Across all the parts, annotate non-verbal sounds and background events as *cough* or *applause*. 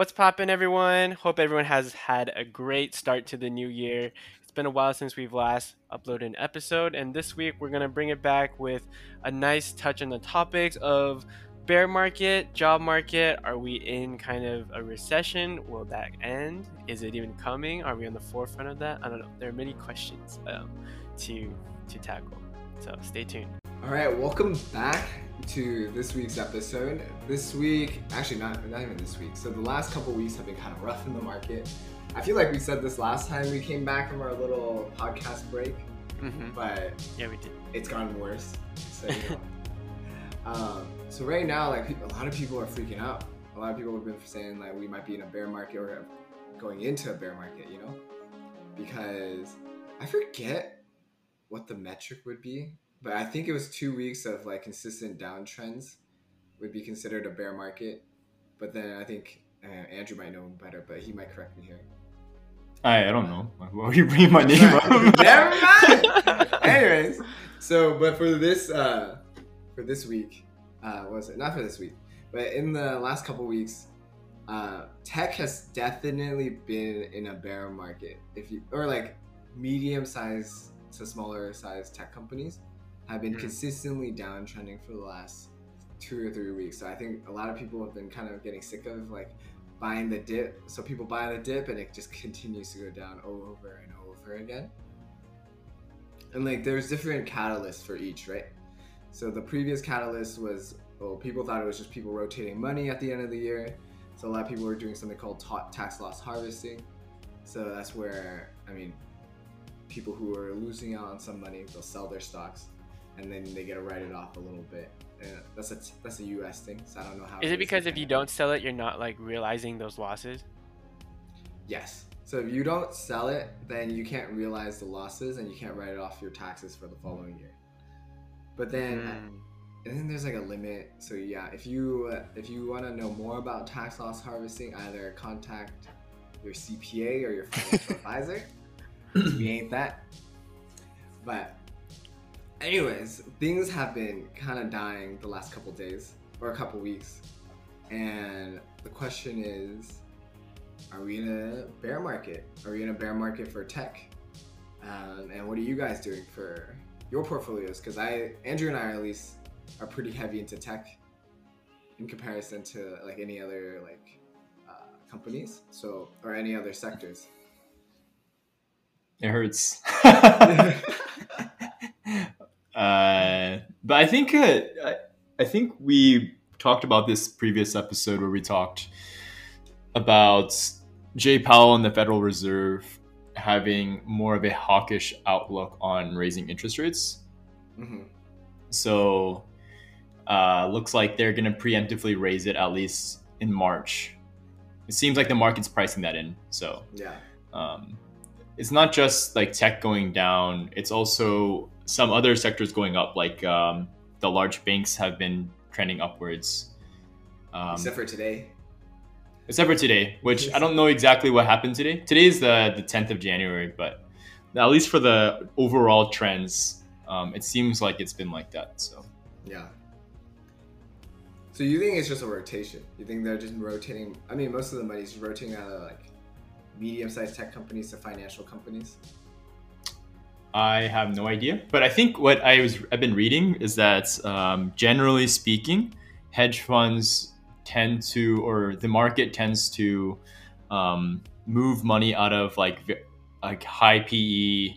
What's poppin', everyone? Hope everyone has had a great start to the new year. It's been a while since we've last uploaded an episode, and this week we're gonna bring it back with a nice touch on the topics of bear market, job market. Are we in kind of a recession? Will that end? Is it even coming? Are we on the forefront of that? I don't know. There are many questions um, to to tackle. So stay tuned. All right, welcome back to this week's episode. This week, actually not not even this week. So the last couple weeks have been kind of rough in the market. I feel like we said this last time we came back from our little podcast break, Mm-hmm. but Yeah, we did. it's gotten worse. So, you know. *laughs* um, so right now, like a lot of people are freaking out. A lot of people have been saying like we might be in a bear market or going into a bear market, you know, because I forget what the metric would be, but I think it was two weeks of like consistent downtrends would be considered a bear market. But then I think uh, Andrew might know better, but he might correct me here. I, I don't know. Why are you bringing my name up? *laughs* Never mind. *laughs* Anyways, so but for this uh for this week, uh what was it? Not for this week, but in the last couple weeks, uh tech has definitely been in a bear market. If you or like medium size to smaller size tech companies have been Mhm. consistently downtrending for the last two or three weeks. So I think a lot of people have been kind of getting sick of like buying the dip. So people buy the dip and it just continues to go down over and over again. And like there's different catalysts for each, right? So the previous catalyst was well, people thought it was just people rotating money at the end of the year. So a lot of people were doing something called ta- tax loss harvesting. So that's where I mean, people who are losing out on some money, they'll sell their stocks, and then they get to write it off a little bit. And that's a that's a U.S. thing. So I don't know how. Is is it because if you don't sell it, you're not like realizing those losses? Yes. So if you don't sell it, then you can't realize the losses and you can't write it off your taxes for the following year. But then, Mm. and then there's like a limit. So yeah, if you uh, if you want to know more about tax loss harvesting, either contact your CPA or your financial *laughs* advisor. *clears throat* we ain't that. But anyways, things have been kind of dying the last couple days or a couple weeks, and the question is are we in a bear market? Are we in a bear market for tech? Um, and what are you guys doing for your portfolios? Because I, Andrew and I, at least, are pretty heavy into tech in comparison to like any other like uh, companies. So or any other sectors. It hurts. *laughs* *laughs* uh, but I think uh, I, think we talked about this previous episode where we talked about Jay Powell and the Federal Reserve having more of a hawkish outlook on raising interest rates. hmm So uh, looks like they're going to preemptively raise it at least in March. It seems like the market's pricing that in. So Yeah. um, it's not just like tech going down; it's also some other sectors going up. Like um, the large banks have been trending upwards. Um, Except for today. except for today, which I don't know exactly what happened today. Today is the the tenth of January, but at least for the overall trends, um, it seems like it's been like that. So. Yeah. So you think it's just a rotation? You think they're just rotating? I mean, most of the money is rotating out of like medium-sized tech companies to financial companies. I have no idea, but I think what I was I've been reading is that um, generally speaking, hedge funds tend to, or the market tends to, um, move money out of like like high PE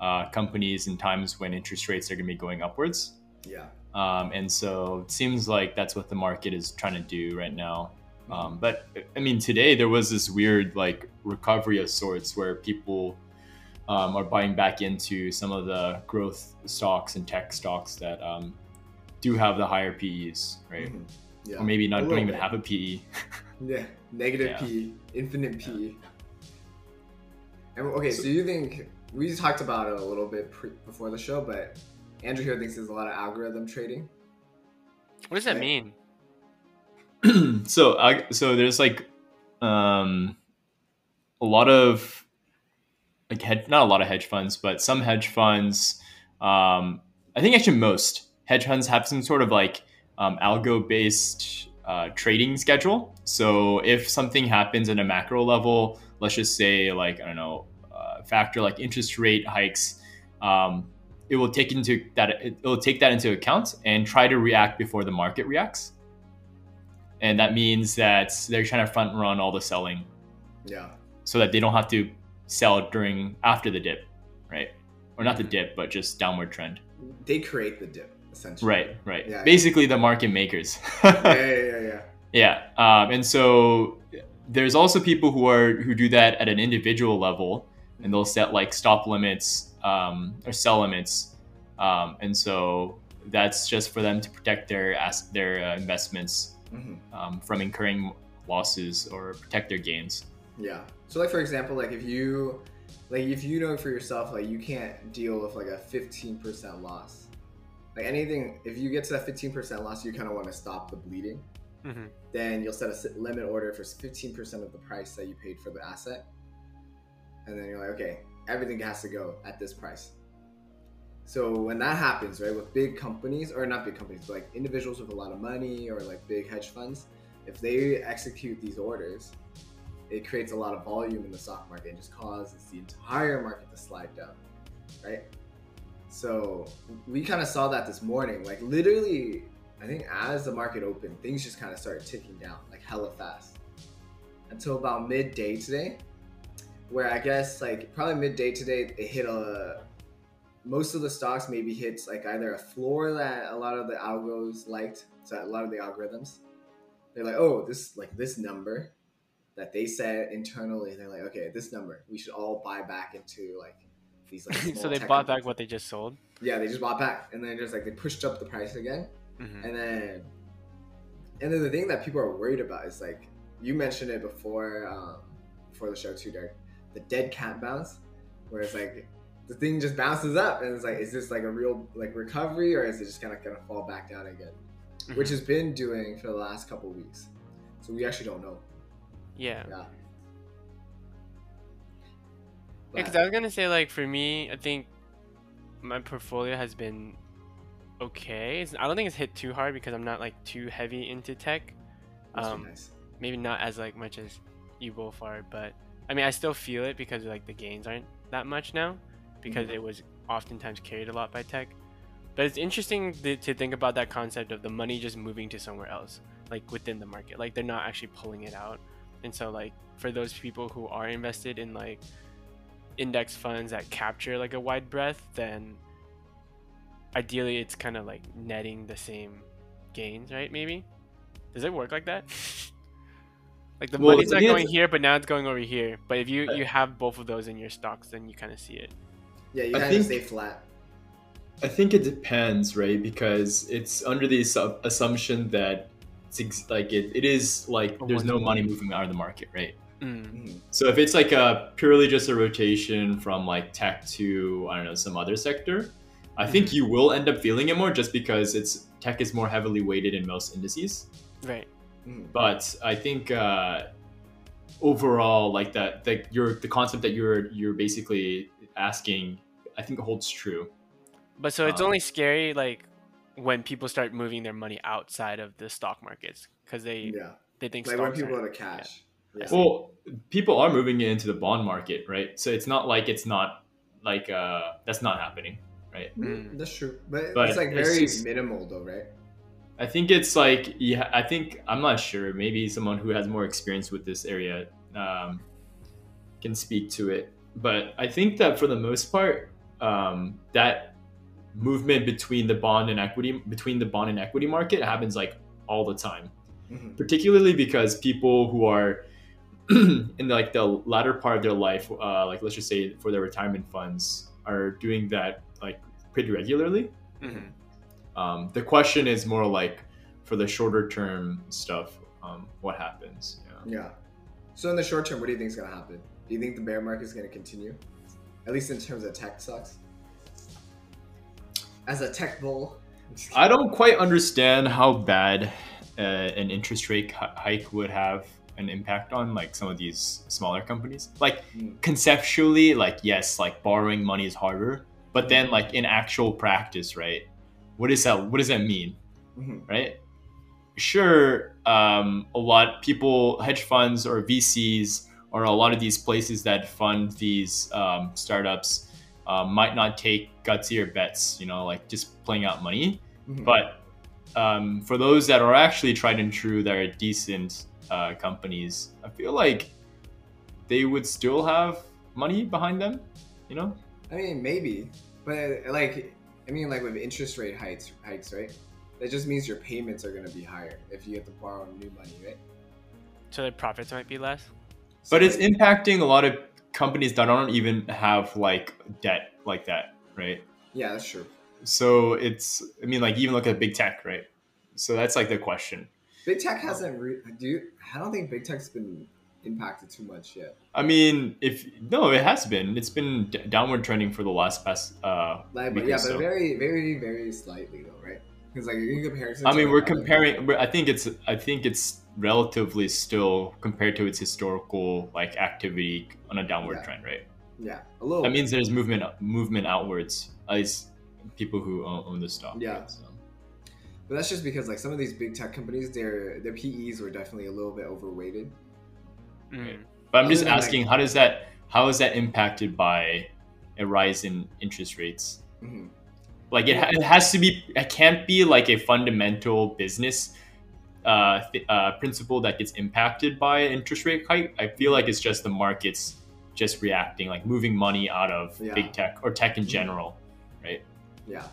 uh, companies in times when interest rates are going to be going upwards. Yeah. Um, and so it seems like that's what the market is trying to do right now. Um, but I mean, today there was this weird like recovery of sorts where people um, are buying back into some of the growth stocks and tech stocks that um, do have the higher PEs, right? Mhm. Yeah. Or maybe not don't even bit. have a PE. *laughs* Yeah. Negative Yeah. P, infinite P. And okay, so you think we talked about it a little bit pre- before the show, but Andrew here thinks there's a lot of algorithm trading. What does that Right. mean? *clears throat* so I, so there's like um, a lot of like head, not a lot of hedge funds, but some hedge funds. Um, I think actually most hedge funds have some sort of like um, algo based uh, trading schedule. So if something happens at a macro level, let's just say like I don't know, uh, factor like interest rate hikes, um, it will take into that it will take that into account and try to react before the market reacts. And that means that they're trying to front run all the selling, Yeah. so that they don't have to sell during after the dip, right? Or not the dip, but just downward trend. They create the dip essentially. Right, right. Yeah, yeah. Basically, the market makers. *laughs* Yeah, yeah, yeah, yeah. Yeah, um, and so there's also people who are who do that at an individual level, and they'll set like stop limits um, or sell limits, um, and so that's just for them to protect their their uh, investments Mhm. um, from incurring losses or protect their gains. Yeah. So like for example, like if you like if you know for yourself like you can't deal with like a 15% loss. Like anything if you get to that 15% loss, you kind of want to stop the bleeding. hmm Then you'll set a limit order for 15% of the price that you paid for the asset. And then you're like, okay, everything has to go at this price. So when that happens, right, with big companies or not big companies, but like individuals with a lot of money or like big hedge funds, if they execute these orders, it creates a lot of volume in the stock market and just causes the entire market to slide down, right? So we kind of saw that this morning. Like literally, I think as the market opened, things just kind of started ticking down like hella fast until about midday today, where I guess like probably midday today it hit a most of the stocks maybe hits like either a floor that a lot of the algos liked, so a lot of the algorithms they're like, oh, this like this number that they set internally. They're like, okay, this number we should all buy back into like these like. *laughs* so they bought back what they just sold. Yeah, they just bought back, and then just like they pushed up the price again, hmm and then and then the thing that people are worried about is like you mentioned it before um, before the show too, Derek. The dead cat bounce, where it's like the thing just bounces up, and it's like, is this like a real like recovery, or is it just kind of gonna fall back down again? Mm-hmm. Which has been doing for the last couple weeks. So we actually don't know. Yeah. Yeah. Because But- I was gonna say, like, for me, I think my portfolio has been okay. It's, I don't think it's hit too hard because I'm not like too heavy into tech. Um, nice. Maybe not as like much as you both are, but I mean, I still feel it because like the gains aren't that much now because Mhm. it was oftentimes carried a lot by tech. But it's interesting th- to think about that concept of the money just moving to somewhere else, like within the market. Like they're not actually pulling it out. And so like for those people who are invested in like index funds that capture like a wide breadth, then ideally it's kind of like netting the same gains, right? Maybe. Does it work like that? *laughs* like the Well, money's not going here, but now it's going over here. But if you Right. you have both of those in your stocks, then you kind of see it. Yeah, you I kind of think- stay flat. I think it depends, right? Because it's under the assumption that it's ex- like it, it is like A there's no one-to-one. money moving out of the market, right? Mm. Mhm. So if it's like a purely just a rotation from like tech to I don't know some other sector, I think you will end up feeling it more just because it's tech is more heavily weighted in most indices. Right. Mhm. But I think uh, overall, like that, like your the concept that you're you're basically asking, I think holds true. But so it's Um, only scary like when people start moving their money outside of the stock markets because they Yeah, they think like when stocks people aren't- go to cash. Yeah. Well, people are moving it into the bond market, right? So it's not like it's not like uh, that's not happening, right? Mm, That's true, but, But it's like it's very just- minimal though, right? I think it's like yeah. I think I'm not sure. Maybe someone who has more experience with this area um, can speak to it. But I think that for the most part, um, that movement between the bond and equity between the bond and equity market happens like all the time. Mhm. Particularly because people who are *clears throat* in like the latter part of their life, uh, like let's just say for their retirement funds, are doing that like pretty regularly. Mhm. Um, the question is more like for the shorter term stuff, um, what happens? Yeah. Yeah. So in the short term, what do you think is gonna happen? Do you think the bear market is gonna continue, at least in terms of tech stocks? As a tech bull, I don't quite understand how bad uh, an interest rate hike would have an impact on like some of these smaller companies. Like Mm. conceptually, like yes, like borrowing money is harder, but then like in actual practice, right? What is that? What does that mean. Mhm. right? sure, um, a lot people, hedge funds or VCs, or a lot of these places that fund these um, startups uh, might not take gutsier bets, you know, like just playing out money. Mhm. But um, for those that are actually tried and true, that are decent uh, companies, I feel like they would still have money behind them, you know? I mean, maybe, but like, I mean, like with interest rate hikes, hikes, right? That just means your payments are gonna be higher if you have to borrow new money, right? So the profits might be less. So, But it's like, impacting a lot of companies that don't even have like debt like that, right? yeah, that's true. So it's, I mean, like even look at big tech, right? So that's like the question. Big tech hasn't. Re- do you, I don't think big tech's been impacted too much yet. I mean, if no, it has been. It's been d- downward trending for the last past. Uh, Like, but yeah, or but so. very, very, very slightly though, right? Because like in comparison. I mean, like, we're comparing. I think it's. I think it's relatively still compared to its historical like activity on a downward Yeah. trend, right? Yeah, a little. That means there's movement movement outwards. At least people who own, own the stock. Yeah. right? So. But that's just because like some of these big tech companies, their their PEs were definitely a little bit overweighted. Mm. But I'm Other just than, like- asking, how does that? How is that impacted by a rise in interest rates? hmm Like it, it has to be. It can't be like a fundamental business uh, th- uh, principle that gets impacted by interest rate hike. I feel like it's just the markets just reacting, like moving money out of Yeah. big tech or tech in general, right? Yeah,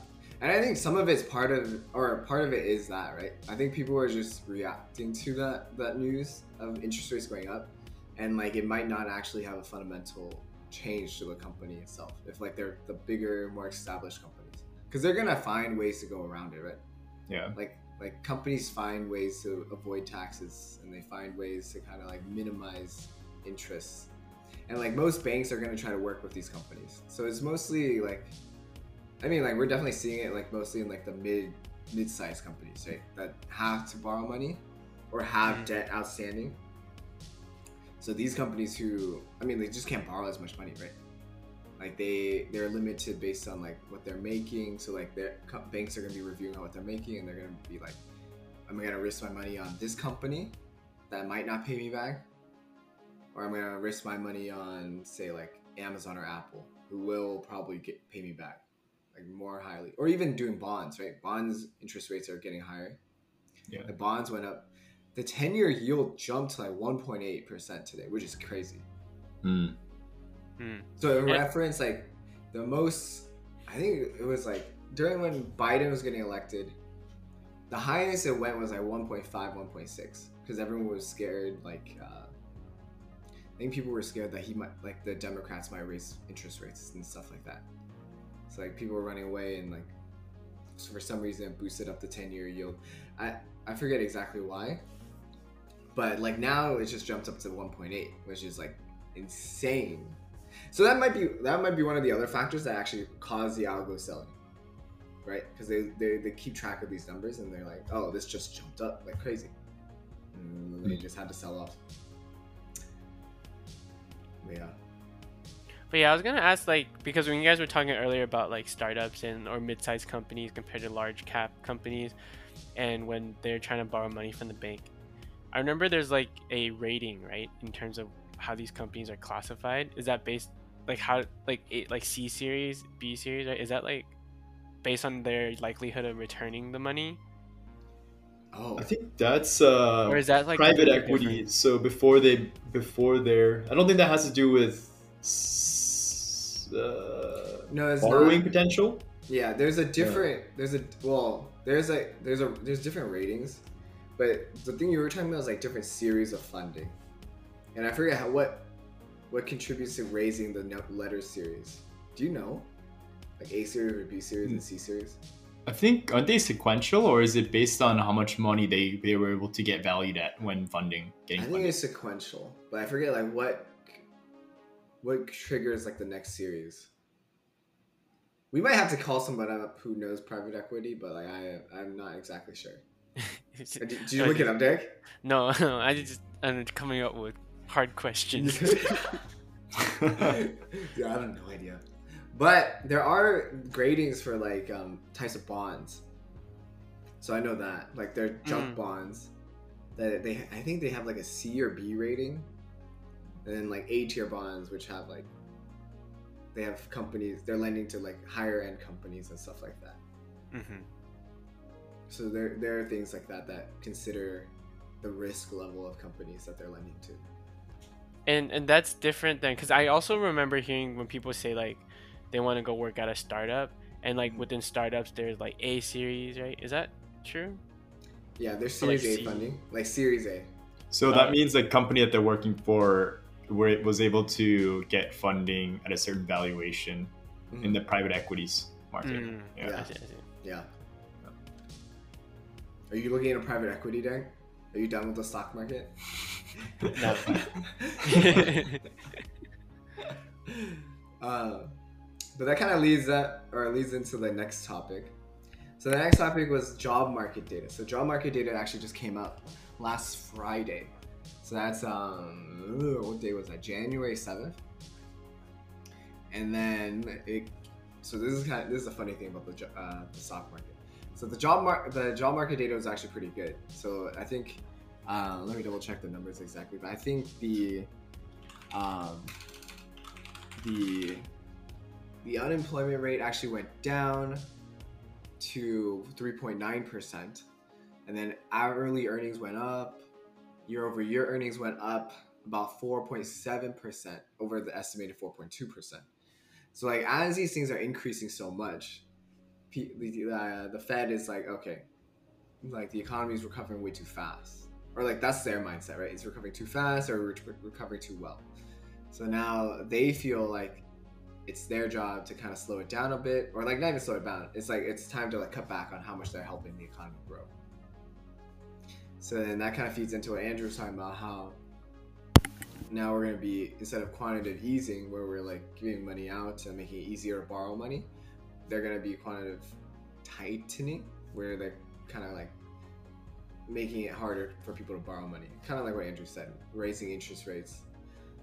and I think some of it's part of, or part of it is that, right? I think people are just reacting to that that news of interest rates going up, and like it might not actually have a fundamental change to the company itself if like they're the bigger, more established companies, because they're gonna find ways to go around it, right? Yeah. Like like companies find ways to avoid taxes, and they find ways to kind of like minimize interest. And like most banks are going to try to work with these companies. So it's mostly like I mean, like we're definitely seeing it like mostly in like the mid mid-sized companies, right? That have to borrow money or have Mhm. debt outstanding. So these companies who, I mean, they just can't borrow as much money, right? Like they they're limited based on like what they're making. So like their co- banks are gonna be reviewing what they're making, and they're gonna be like, I'm gonna risk my money on this company that might not pay me back, or I'm gonna risk my money on say like Amazon or Apple, who will probably get pay me back like more highly, or even doing bonds, right? Bonds interest rates are getting higher. Yeah. The bonds went up. The ten-year yield jumped to like 1.8 percent today, which is crazy. Hmm. Mm. So in Yeah. reference, like the most, I think it was like during when Biden was getting elected, the highest it went was like 1.5, 1.6, because everyone was scared. Like, uh, I think people were scared that he might, like, the Democrats might raise interest rates and stuff like that. So like people were running away and like, so for some reason it boosted up the 10-year yield. I I forget exactly why, but like now it's just jumped up to 1.8, which is like insane. So that might be that might be one of the other factors that actually cause the algo selling, right? Because they, they they keep track of these numbers and they're like, oh, this just jumped up like crazy, and they hmm. just had to sell off. But yeah, But yeah, I was gonna ask like because when you guys were talking earlier about like startups and or mid-sized companies compared to large cap companies, and when they're trying to borrow money from the bank, I remember there's like a rating right in terms of how these companies are classified. Is that based like how like a, like C series, B series, right? Is that like based on their likelihood of returning the money, oh, I think that's uh, or is that like private equity. different? So before they before they're, I don't think that has to do with uh, no, it's borrowing not. potential. Yeah, there's a different. There's a well. There's a there's a there's different ratings, but the thing you were talking about is like different series of funding, and I forget how what what contributes to raising the letter series. Do you know, like A series or B series and C hmm. series? I think aren't they sequential, or is it based on how much money they, they were able to get valued at when funding getting I think funded? it's sequential, but I forget like what what triggers like the next series. We might have to call someone up who knows private equity, but like I I'm not exactly sure. *laughs* Did, did you look it up, Derek? No, *laughs* I just I'm coming up with hard questions. *laughs* yeah, I have no idea. But there are gradings for like um, types of bonds. So I know that like they're junk Mm. bonds that they I think they have like a C or B rating, and then like A tier bonds which have like they have companies they're lending to like higher end companies and stuff like that. hmm So there there are things like that that consider the risk level of companies that they're lending to. And and that's different than because I also remember hearing when people say like they want to go work at a startup, and like within startups there's like A series, right? Is that true? Yeah, there's So, like, Series A C- funding, like Series A. So Uh, that means the company that they're working for where it was able to get funding at a certain valuation Mhm. in the private equities market. Mm, Yeah. I see, I see. Yeah. Are you looking at a private equity deck? Are you done with the stock market? *laughs* No. *laughs* uh, but that kind of leads that or leads into the next topic. So the next topic was job market data. So job market data actually just came out last Friday. So that's um what day was that? January seventh. And then it. So this is kind of this is a funny thing about the uh, the stock market. So the job mar- the job market data was actually pretty good. So I think uh, let me double check the numbers exactly, but I think the um, the the unemployment rate actually went down to 3.9%. And then hourly earnings went up. Year over year earnings went up about 4.7% over the estimated 4.2%. So, like, as these things are increasing so much, the, uh, the Fed is like, okay, like the economy is recovering way too fast. Or, like, that's their mindset, right? It's recovering too fast or re- recovering too well. So now they feel like it's their job to kind of slow it down a bit, or like not even slow it down. It's like it's time to like cut back on how much they're helping the economy grow. So then that kind of feeds into what Andrew was talking about, how now we're gonna be instead of quantitative easing, where we're like giving money out and making it easier to borrow money, they're gonna be quantitative tightening, where they're kind of like making it harder for people to borrow money. Kind of like what Andrew said, raising interest rates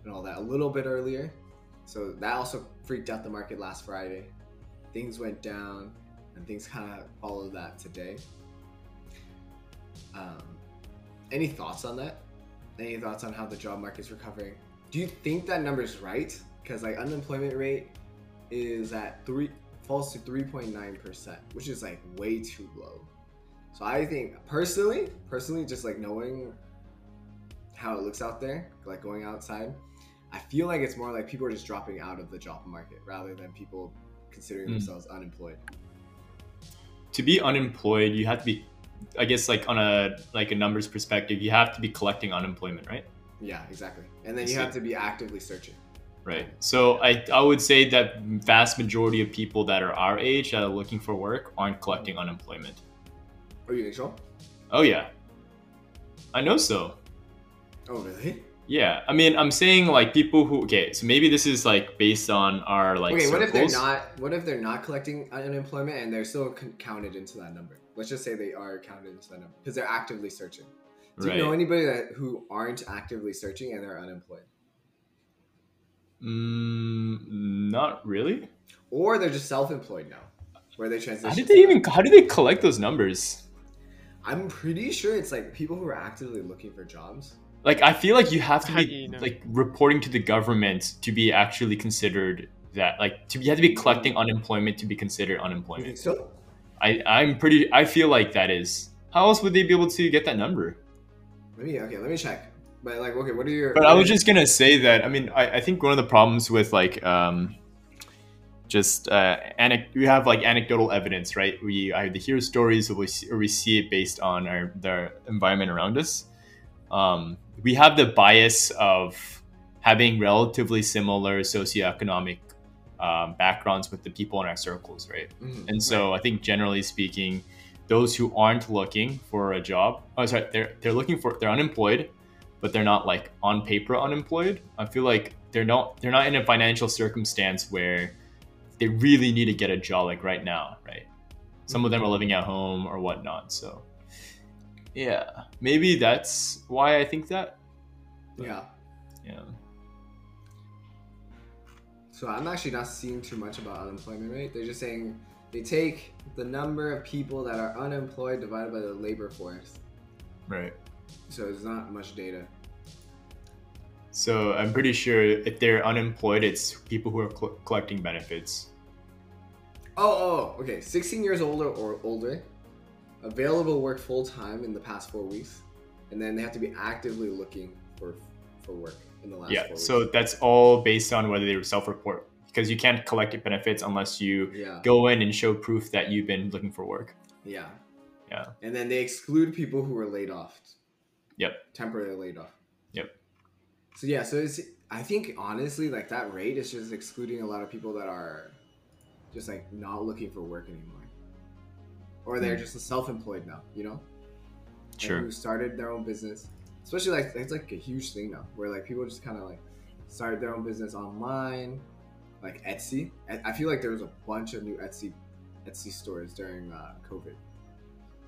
and all that a little bit earlier. So that also freaked out the market last Friday. Things went down, and things kind of followed that today. Um, any thoughts on that? Any thoughts on how the job market's recovering? Do you think that number's right? Because like unemployment rate is at three falls to three point nine percent, which is like way too low. So I think personally, personally, just like knowing how it looks out there, like going outside, I feel like it's more like people are just dropping out of the job market rather than people considering Mm. themselves unemployed. To be unemployed, you have to be, I guess, like on a like a numbers perspective, you have to be collecting unemployment, right? Yeah, exactly. And then you have to be actively searching. Right. So I, I would say that vast majority of people that are our age that are looking for work aren't collecting unemployment. Are you think so? Oh yeah. I know so. Oh, really? Yeah. I mean, I'm saying like people who okay, so maybe this is like based on our like okay, what if they're not? What if they're not collecting unemployment and they're still con- counted into that number? Let's just say they are counted into that number because they're actively searching. Do right. you know anybody that who aren't actively searching and they're unemployed, Mm, not really. or they're just self-employed now, where they transition? How did they even how did they collect those numbers? I'm pretty sure it's like people who are actively looking for jobs. Like I feel like you have to be you know? like reporting to the government to be actually considered that like to be, you have to be collecting unemployment to be considered You think unemployment. so? I I'm pretty I feel like that is. How else would they be able to get that number? Let me okay. Let me check. But like, okay, what are your? But I was just gonna say that I mean I, I think one of the problems with like um just uh anec- we have like anecdotal evidence right we either hear stories or we see, or we see it based on our the environment around us um we have the bias of having relatively similar socioeconomic um, backgrounds with the people in our circles right Mhm. and so I think generally speaking, those who aren't looking for a job, oh sorry, they're they're looking for they're unemployed, but they're not like on paper unemployed. I feel like they're not they're not in a financial circumstance where they really need to get a job like right now, right? Some of them are mm-hmm. living at home or whatnot. So yeah, maybe that's why I think that. yeah. Yeah. So I'm actually not seeing too much about unemployment rate. They're just saying they take the number of people that are unemployed divided by the labor force. Right. So it's not much data. So I'm pretty sure if they're unemployed, it's people who are cl- collecting benefits. Oh, oh, oh okay. 16 years older or older, available work full time in the past four weeks, and then they have to be actively looking for for work in the last. Yeah. So that's all based on whether they self-report because you can't collect benefits unless you yeah, go in and show proof that you've been looking for work. yeah, Yeah. and then they exclude people who were laid off. Yep. Temporarily laid off. Yep. So yeah, so it's I think honestly like that rate is just excluding a lot of people that are just like not looking for work anymore, or they're Hmm. just self-employed now. You know. and Sure. who started their own business especially like it's like a huge thing now where like people just kind of like started their own business online like etsy I- i feel like there was a bunch of new etsy etsy stores during uh, covid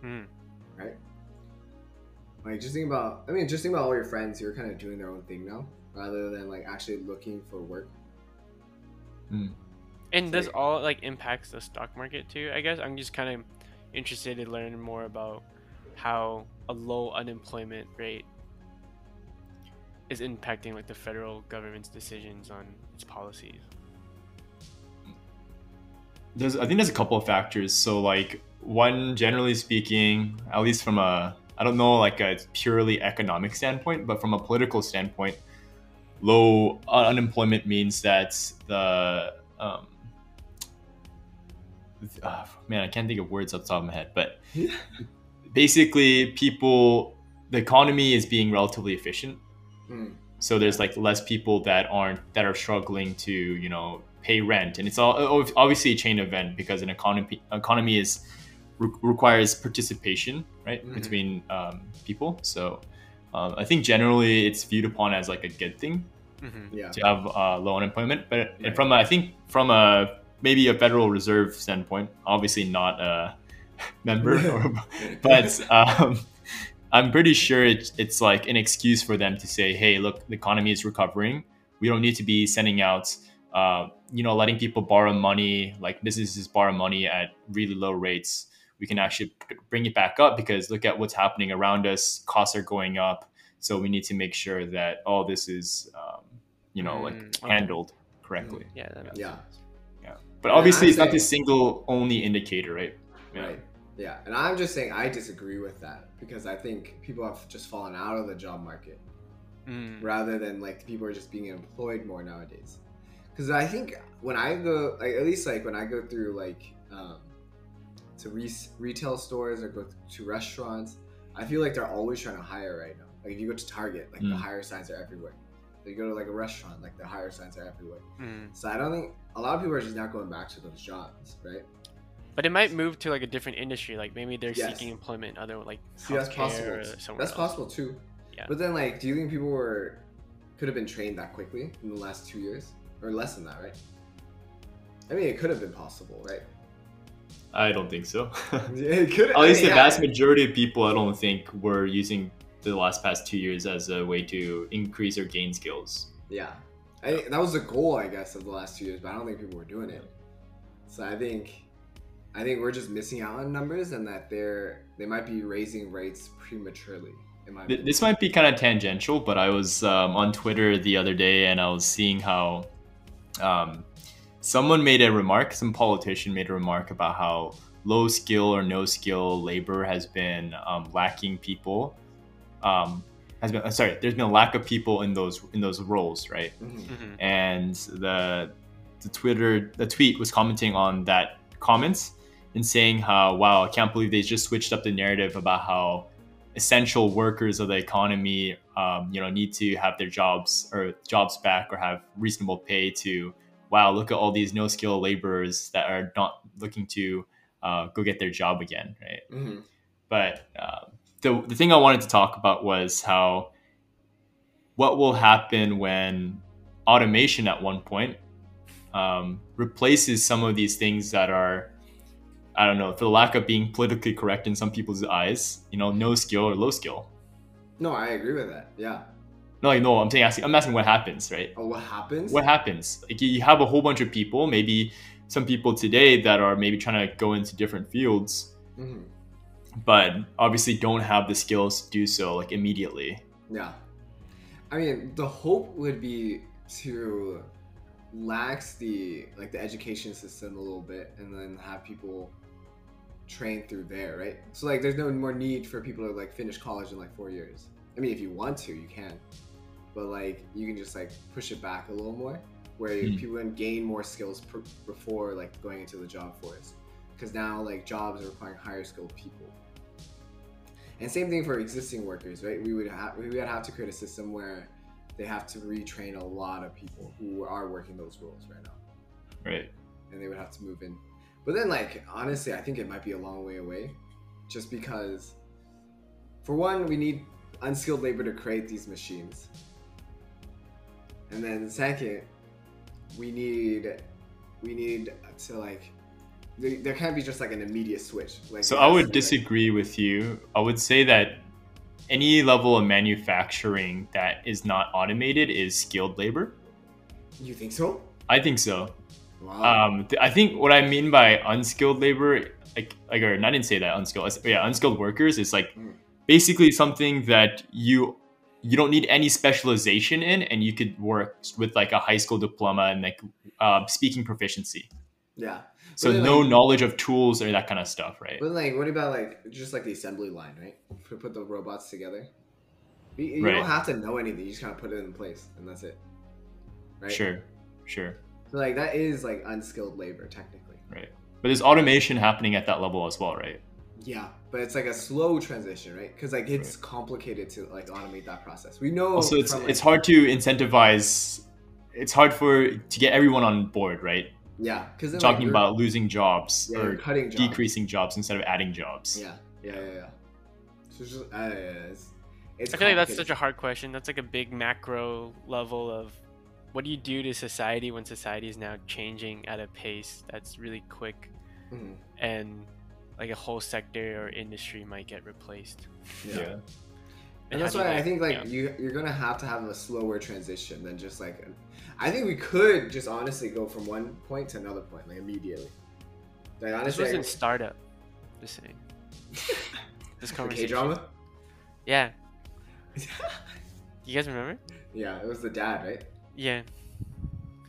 Hmm. right like just think about i mean just think about all your friends who are kind of doing their own thing now rather than like actually looking for work mm. And this Like- all like impacts the stock market too. I guess I'm just kind of interested in learning more about how a low unemployment rate is impacting like the federal government's decisions on its policies. There's, I think there's a couple of factors. So, like, one, generally speaking, at least from a, I don't know, like a purely economic standpoint, but from a political standpoint, low unemployment means that the, um, uh, man, I can't think of words off the top of my head, but *laughs* basically, people, the economy is being relatively efficient. Mm. So there's like less people that aren't that are struggling to you know pay rent, and it's all obviously a chain event because an economy economy is re- requires participation right Mhm. between um, people. So um, I think generally it's viewed upon as like a good thing Mm-hmm. yeah to have uh, low unemployment, but and from a, I think from a maybe a Federal Reserve standpoint, obviously not a *laughs* member, or, *laughs* *laughs* but um, I'm pretty sure it's, it's like an excuse for them to say, "Hey, look, the economy is recovering. We don't need to be sending out, uh, you know, letting people borrow money, like businesses borrow money at really low rates. We can actually bring it back up because look at what's happening around us. Costs are going up, so we need to make sure that all this is, um, you know, like Mm, okay. handled correctly. Yeah, that makes Yeah. sense. But obviously, I'm it's not the single only indicator, right? Yeah. Right. Yeah. And I'm just saying I disagree with that because I think people have just fallen out of the job market Mm. rather than like people are just being employed more nowadays. Because I think when I go, like at least like when I go through like um, to re- retail stores or go to restaurants, I feel like they're always trying to hire right now. Like if you go to Target, like the Mm. hire signs are everywhere. If you go to like a restaurant, like the hire signs are everywhere. Mm. So I don't think a lot of people are just not going back to those jobs, right? But it might move to like a different industry. Like maybe they're Yes. seeking employment in other like See, that's healthcare possible. or somewhere That's else. possible too. Yeah. But then, like, do you think people were could have been trained that quickly in the last two years, or less than that, right? I mean, it could have been possible, right? I don't think so. *laughs* It could. At I least mean, the vast majority of people, I don't think, were using the last past two years as a way to increase or gain skills. Yeah, I, that was the goal, I guess, of the last two years. But I don't think people were doing it. So I think, I think we're just missing out on numbers, and that they're they might be raising rates prematurely. In my Th- opinion. This might be kind of tangential, but I was um, on Twitter the other day and I was seeing how um, someone made a remark, some politician made a remark about how low skill or no skill labor has been um, lacking people. Um, has been uh, sorry, there's been a lack of people in those in those roles, right? Mhm. Mhm. and the the Twitter the tweet was commenting on that comments and saying how wow I can't believe they just switched up the narrative about how essential workers of the economy um, you know need to have their jobs or jobs back or have reasonable pay to wow look at all these no skill laborers that are not looking to uh, go get their job again right Mhm. but uh, the, the thing I wanted to talk about was how what will happen when automation at one point um, replaces some of these things that are I don't know for the lack of being politically correct in some people's eyes you know no skill or low skill No, I agree with that. Yeah, No, like no, I'm saying asking. I'm asking what happens, right? Oh, what happens? What happens? Like you have a whole bunch of people, maybe some people today that are maybe trying to go into different fields, Mhm. but obviously don't have the skills to do so like immediately. Yeah. I mean, the hope would be to lax the like the education system a little bit and then have people train through there, right? So like there's no more need for people to like finish college in like 4 years. I mean, if you want to, you can. But like you can just like push it back a little more where Hmm. people can gain more skills pr- before like going into the job force. Cuz now like jobs are requiring higher skilled people. And same thing for existing workers, right? We would have we would have to create a system where they have to retrain a lot of people who are working those roles right now, Right. and they would have to move in. But then, like honestly, I think it might be a long way away, just because, for one, we need unskilled labor to create these machines, and then second, we need we need to like there, there can't be just like an immediate switch. Like So I would disagree with you. I would say that any level of manufacturing that is not automated is skilled labor. You think so? I think so. Wow. Um, th- I think what I mean by unskilled labor, like, like, or I didn't say that unskilled. Yeah, unskilled workers is like Mm. basically something that you you don't need any specialization in, and you could work with like a high school diploma and like uh, speaking proficiency. yeah. So no like- knowledge of tools or that kind of stuff, right? But like, what about like just like the assembly line, right? To put the robots together. You, you Right. don't have to know anything. You just kind of put it in place, and that's it. Right. Sure, sure. So like that is like unskilled labor technically. Right. But there's automation happening at that level as well, right? Yeah, but it's like a slow transition, right? Because like it's complicated to like automate that process. We know. also it's from, like- it's hard to incentivize it's hard for to get everyone on board right Yeah, because talking about losing jobs yeah, or cutting jobs. decreasing jobs instead of adding jobs Yeah, yeah, yeah, yeah. So it's just, uh, yeah, it's, it's I feel like that's such a hard question. That's like a big macro level of what do you do to society when society is now changing at a pace that's really quick Mhm. and like a whole sector or industry might get replaced. yeah. how And that's do you, why I think like yeah. you you're gonna have to have a slower transition than just like I think we could just honestly go from one point to another point like immediately. Like This wasn't I- startup. Just saying. *laughs* This K conversation. drama. Yeah. You guys remember? yeah, it was the dad, right? Yeah.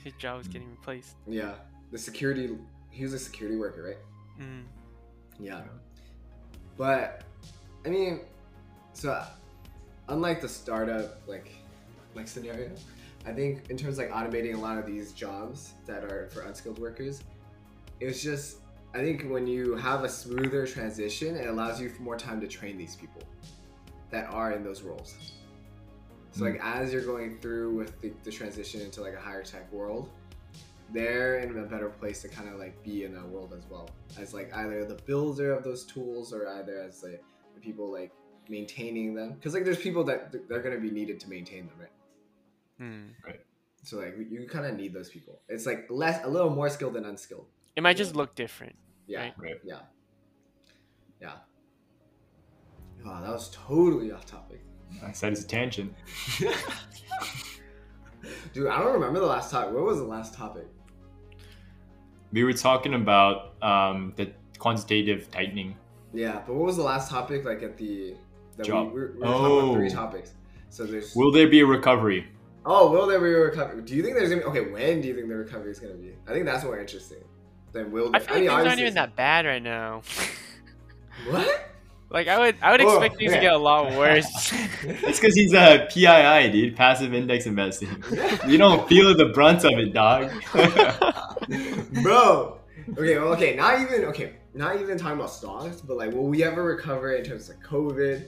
His job was getting replaced. Yeah, the security. He was a security worker, right? Mm. Yeah. But I mean, so unlike the startup like like scenario, I think in terms of, like automating a lot of these jobs that are for unskilled workers, it's just I think when you have a smoother transition, it allows you for more time to train these people that are in those roles. So like hmm. as you're going through with the, the transition into like a higher tech world, they're in a better place to kind of like be in that world as well. As like either the builder of those tools or either as like the people like maintaining them. Because like there's people that th- they're going to be needed to maintain them right? Hmm. so like you kind of need those people. It's like less a little more skilled than unskilled. It might just look different. yeah. Right. Right. yeah. Yeah. Wow that was totally off topic. I said it's a tangent. *laughs* Dude i don't remember the last topic what was the last topic we were talking about um, the quantitative tightening yeah but what was the last topic like at the that we, Job. we, were- we were talking about three Oh. topics so there's will there be a recovery Oh, will there be a recovery? Do you think there's gonna be okay? When do you think the recovery is gonna be? I think that's more interesting. Then will I there, feel like things aren't even that bad right now. What? *laughs* like I would, I would Oh, expect things to get a lot *laughs* worse. it's because he's a pii dude passive index investing *laughs* you don't feel the brunt of it dog *laughs* Bro. Okay, well, okay, not even okay, not even talking about stocks, but like, will we ever recover in terms of COVID?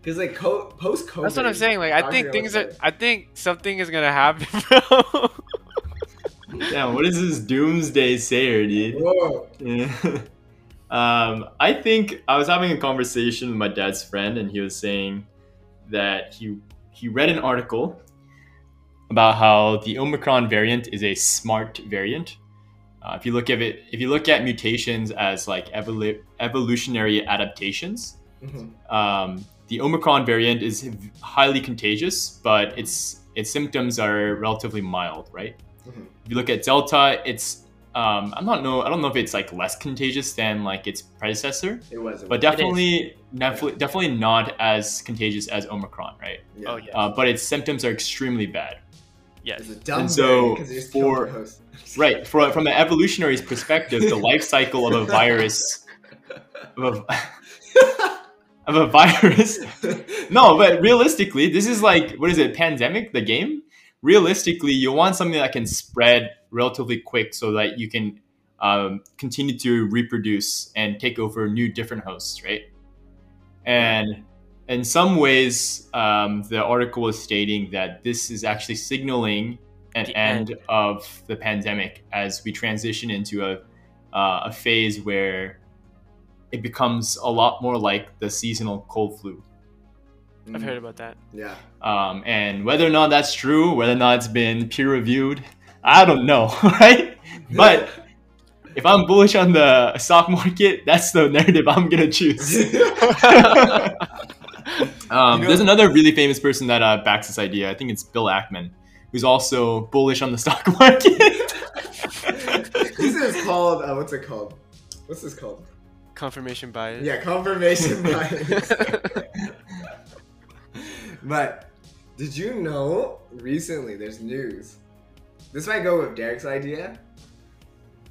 Because like co- post COVID. That's what I'm saying. Like I think things are. Oz- I think something is gonna happen, *laughs* bro. Damn, what is this doomsday sayer, dude? Whoa. *laughs* Yeah. um, I think I was having a conversation with my dad's friend, and he was saying that he he read an article about how the Omicron variant is a smart variant. Uh, if you look at it, if you look at mutations as like evolu- evolutionary adaptations, Mhm. um, the Omicron variant is highly contagious, but its its symptoms are relatively mild, right? Mhm. If you look at Delta, it's um, I'm not know I don't know if it's like less contagious than like its predecessor, It was. It but was. definitely definitely definitely not as contagious as Omicron, right? Yeah. Oh yeah. Uh, but its symptoms are extremely bad. Yes. It's a dumb And so, because you just killed for- host. *laughs* Right. For, from an evolutionary perspective, the life cycle of a virus of a, *laughs* of a virus. No, but realistically, this is like what is it? Pandemic, the game. Realistically, you want something that can spread relatively quick, so that you can um, continue to reproduce and take over new different hosts, right? And in some ways, um, the article is stating that this is actually signaling an The end, end. of the pandemic as we transition into a uh, a phase where it becomes a lot more like the seasonal cold flu. I've heard about that. Yeah. Um, and whether or not that's true, whether or not it's been peer reviewed, I don't know, *laughs* right? But if I'm bullish on the stock market, that's the *laughs* narrative I'm gonna choose. *laughs* *laughs* Um, You know- there's another really famous person that uh, backs this idea. I think it's Bill Ackman, who's also bullish on the stock *laughs* market. this is called. Uh, what's it called? What's this called? Confirmation bias. Yeah, confirmation *laughs* bias. but did you know recently there's news? This might go with Derek's idea,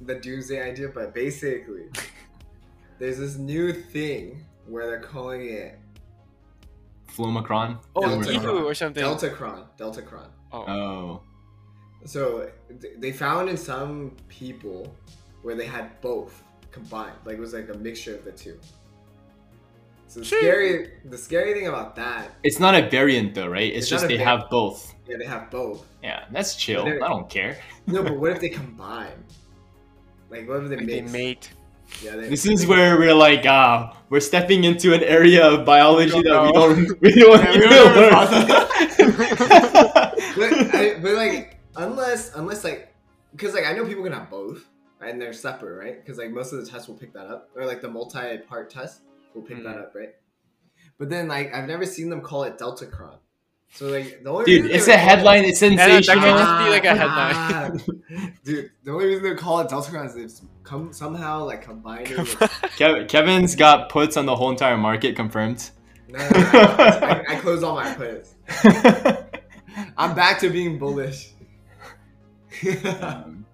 the doomsday idea, but basically, there's this new thing where they're calling it Flumicron. oh, Delta Gifu Cron. or something. Deltacron. Deltacron. Oh. Oh, So they found in some people where they had both combined, like it was like a mixture of the two. So the scary, the scary thing about that, it's not a variant though, right? It's, It's just they var- have both. yeah, they have both. Yeah, that's chill. I don't care. No, but what if *laughs* they combine? Like, what if they Like they mate. Yeah, they, This is where we're like, ah, we're stepping into an area of biology We that we don't, we don't Yeah, we don't learn. but, I, but like, unless, unless like, because like I know people can have both, and they're separate, right? Because like most of the tests will pick that up, or like the multi-part test will pick that Mhm. up, right? But then like I've never seen them call it Deltacron. So like the only Dude, reason it's they a would call it- headline. It's that could sensational. just be like a Ah, headline. *laughs* Dude, the only reason they call it Deltacron is they've come somehow like combined it with *laughs* Kev- Kevin's got puts on the whole entire market confirmed. No, no, no, I, I closed all my puts. *laughs* I'm back to being bullish. Um,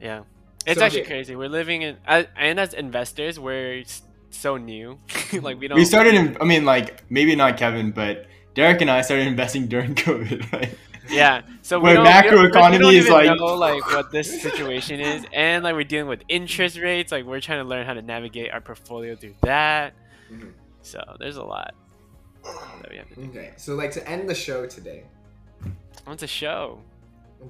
Yeah. It's So actually the- crazy. We're living in, as, and as investors, we're so new. like we don't. we started in, I mean, like, maybe not Kevin, but Derek and I started investing during *laughs* COVID, right? Yeah. So we Where don't, macro we don't, we economy don't is like- know like what this situation is, and like we're dealing with interest rates. Like we're trying to learn how to navigate our portfolio through that. Mhm. So there's a lot that we have to do. Okay, so like to end the show today, What's a show?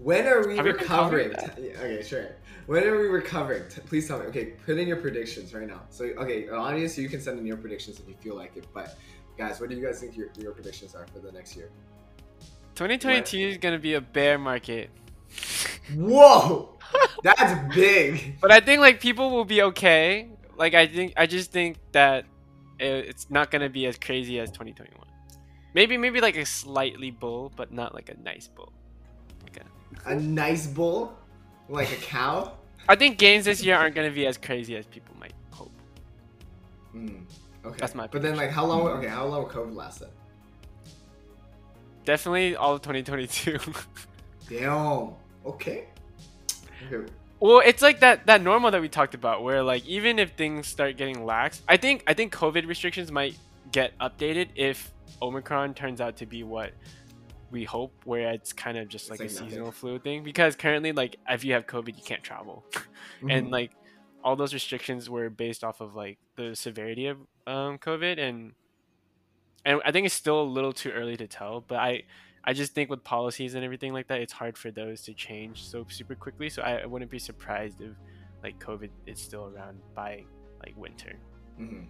when are we Have recovering? covered that? T- yeah, okay, sure. When are we recovering? Please tell me. Okay, put in your predictions right now. So okay, audience, you can send in your predictions if you feel like it. But guys, what do you guys think your, your predictions are for the next year? 2022 is gonna be a bear market, *laughs* Whoa, *laughs* that's big. but I think like people will be okay. Like I think I just think that it, it's not gonna be as crazy as 2021. Maybe maybe like a slightly bull, but not like a nice bull. Like a, A nice bull, like a cow. I think games this year aren't gonna be as crazy as people might hope. Mm, okay, That's my But then, like, how long? Okay, how long will COVID last then? Definitely all of 2022. *laughs* Damn. Okay. Okay. well, it's like that that normal that we talked about, where like even if things start getting lax, I think I think COVID restrictions might get updated if Omicron turns out to be what we hope, where it's kind of just It's like, like a nothing. seasonal flu thing. Because currently, like if you have COVID, you can't travel, *laughs* and Mhm. like all those restrictions were based off of like the severity of um, COVID, and and I think it's still a little too early to tell. But I I just think with policies and everything like that, it's hard for those to change so super quickly. So I, I wouldn't be surprised if like COVID is still around by like winter. Mhm.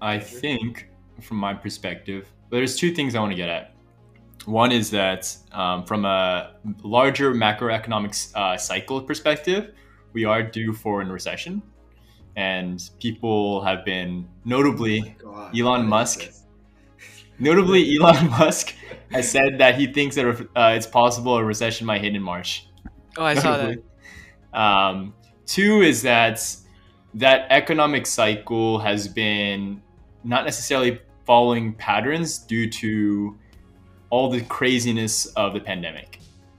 I think, from my perspective, there's two things I want to get at. One is that um, from a larger macroeconomic uh, cycle perspective, we are due for a recession. and people have been notably God, Elon Musk. notably Elon Musk has said that he thinks that uh, it's possible a recession might hit in March. Oh, I saw that. *laughs* Um, two is that that economic cycle has been not necessarily following patterns due to all the craziness of the pandemic.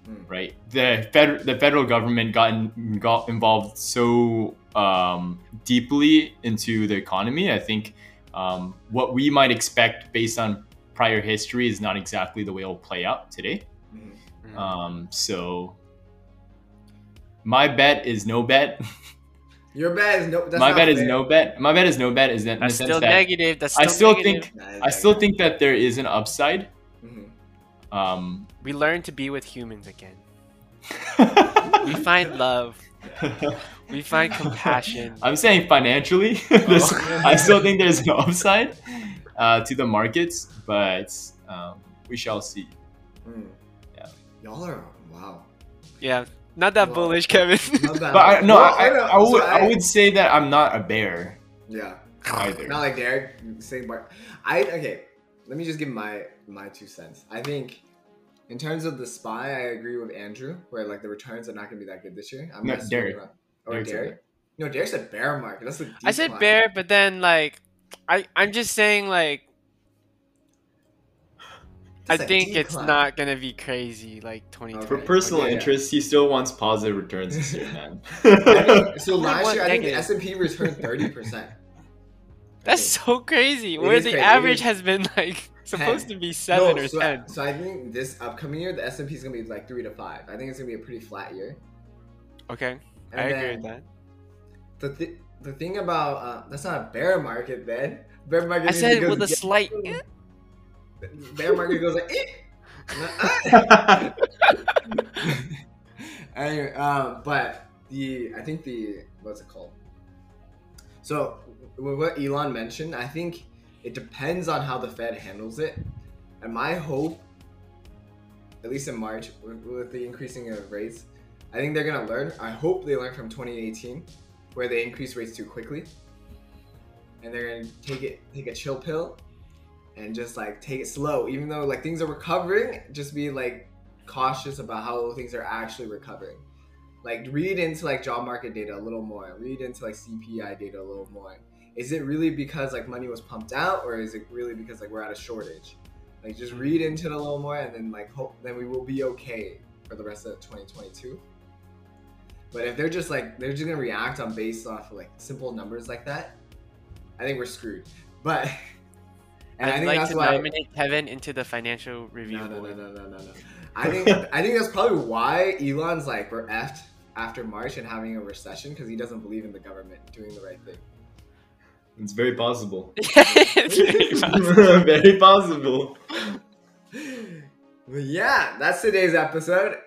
Mm. Right, the fed- the federal government got in- got involved so um, deeply into the economy. I think um, what we might expect based on prior history is not exactly the way it'll play out today. Mm. Um, so my bet is no bet. *laughs* Your bet is no. That's my not bet is no bet. My bet is no bet. Is that in the That's sense still that negative. That's I still still negative. think I still think that there is an upside. Mhm. Um, we learn to be with humans again. *laughs* We find love. We find compassion. I'm saying financially, *laughs* there's- Oh. I still think there's an upside uh, to the markets, but um, we shall see. Mm. Yeah. Y'all are wow. Yeah, not that Well, bullish, Kevin. Not that *laughs* But I, no, Well, I, know. I, would, So I would say that I'm not a bear Yeah. either. Not like Derek saying Bar- I okay. Let me just give my my two cents. I think in terms of the spy, I agree with Andrew, where like the returns are not gonna be that good this year. I'm No, guessing Derek. not- Or Derek Derek? No, Derek said bear market. That's the I said decline. bear, but then like, I I'm just saying like I That's a think it's not gonna be crazy like 2020. For Okay. personal Yeah, yeah. interest, he still wants positive returns this year, man. *laughs* So *laughs* last one year, I think the. S and P returned thirty percent. That's so crazy. It Where is the crazy. Average has been like supposed to be seven or so, ten. So I think this upcoming year, the S and P is gonna be like three to five. I think it's gonna be a pretty flat year. Okay, And I agree with that. The th- the thing about uh, that's not a bear market, man. Bear market. I said it with a against- slight. bear market goes like. Eh. *laughs* *laughs* anyway, um, but the I think the what's it called? So what Elon mentioned, I think it depends on how the Fed handles it, and my hope, at least in March, with, the increasing of rates, I think they're gonna learn. I hope they learn from 2018, where they increased rates too quickly, and they're gonna take it, take a chill pill, and just like take it slow. Even though like things are recovering, just be like cautious about how things are actually recovering. Like read into like job market data a little more. Read into like CPI data a little more. Is it really because like money was pumped out, or is it really because like we're at a shortage? Like just mm. read into it a little more, and then like hope then we will be okay for the rest of 2022. But if they're just like they're just gonna react on based off of like simple numbers like that, I think we're screwed. But *laughs* and I I'd think like that's to why nominate Kevin into the financial review no, no, no, no, no, no, no. I think I think that's probably why Elon's like we're effed after March and having a recession because he doesn't believe in the government doing the right thing. It's very possible. It's very fun. very possible. But yeah, that's today's episode.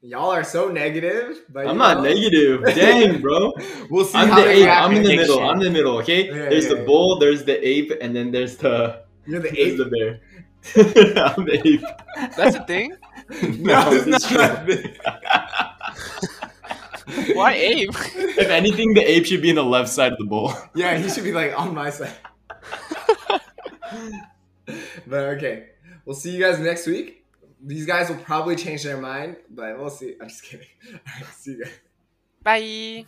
Y'all are so negative, but I'm not know, negative. *laughs* Dang, bro. We'll see I'm how the they ape. react I'm in the middle. I'm in the middle. Okay. Yeah, there's yeah, the yeah. bull. There's the ape, and then there's the You're the *laughs* ape. the bear. *laughs* I'm the ape. That's a thing. No, it's it's not true. *laughs* Why ape? *laughs* if anything, the ape should be in the left side of the bowl. *laughs* Yeah, he should be like on my side. but okay, we'll see you guys next week. These guys will probably change their mind, but we'll see. I'm just kidding. All right, see you guys. Bye.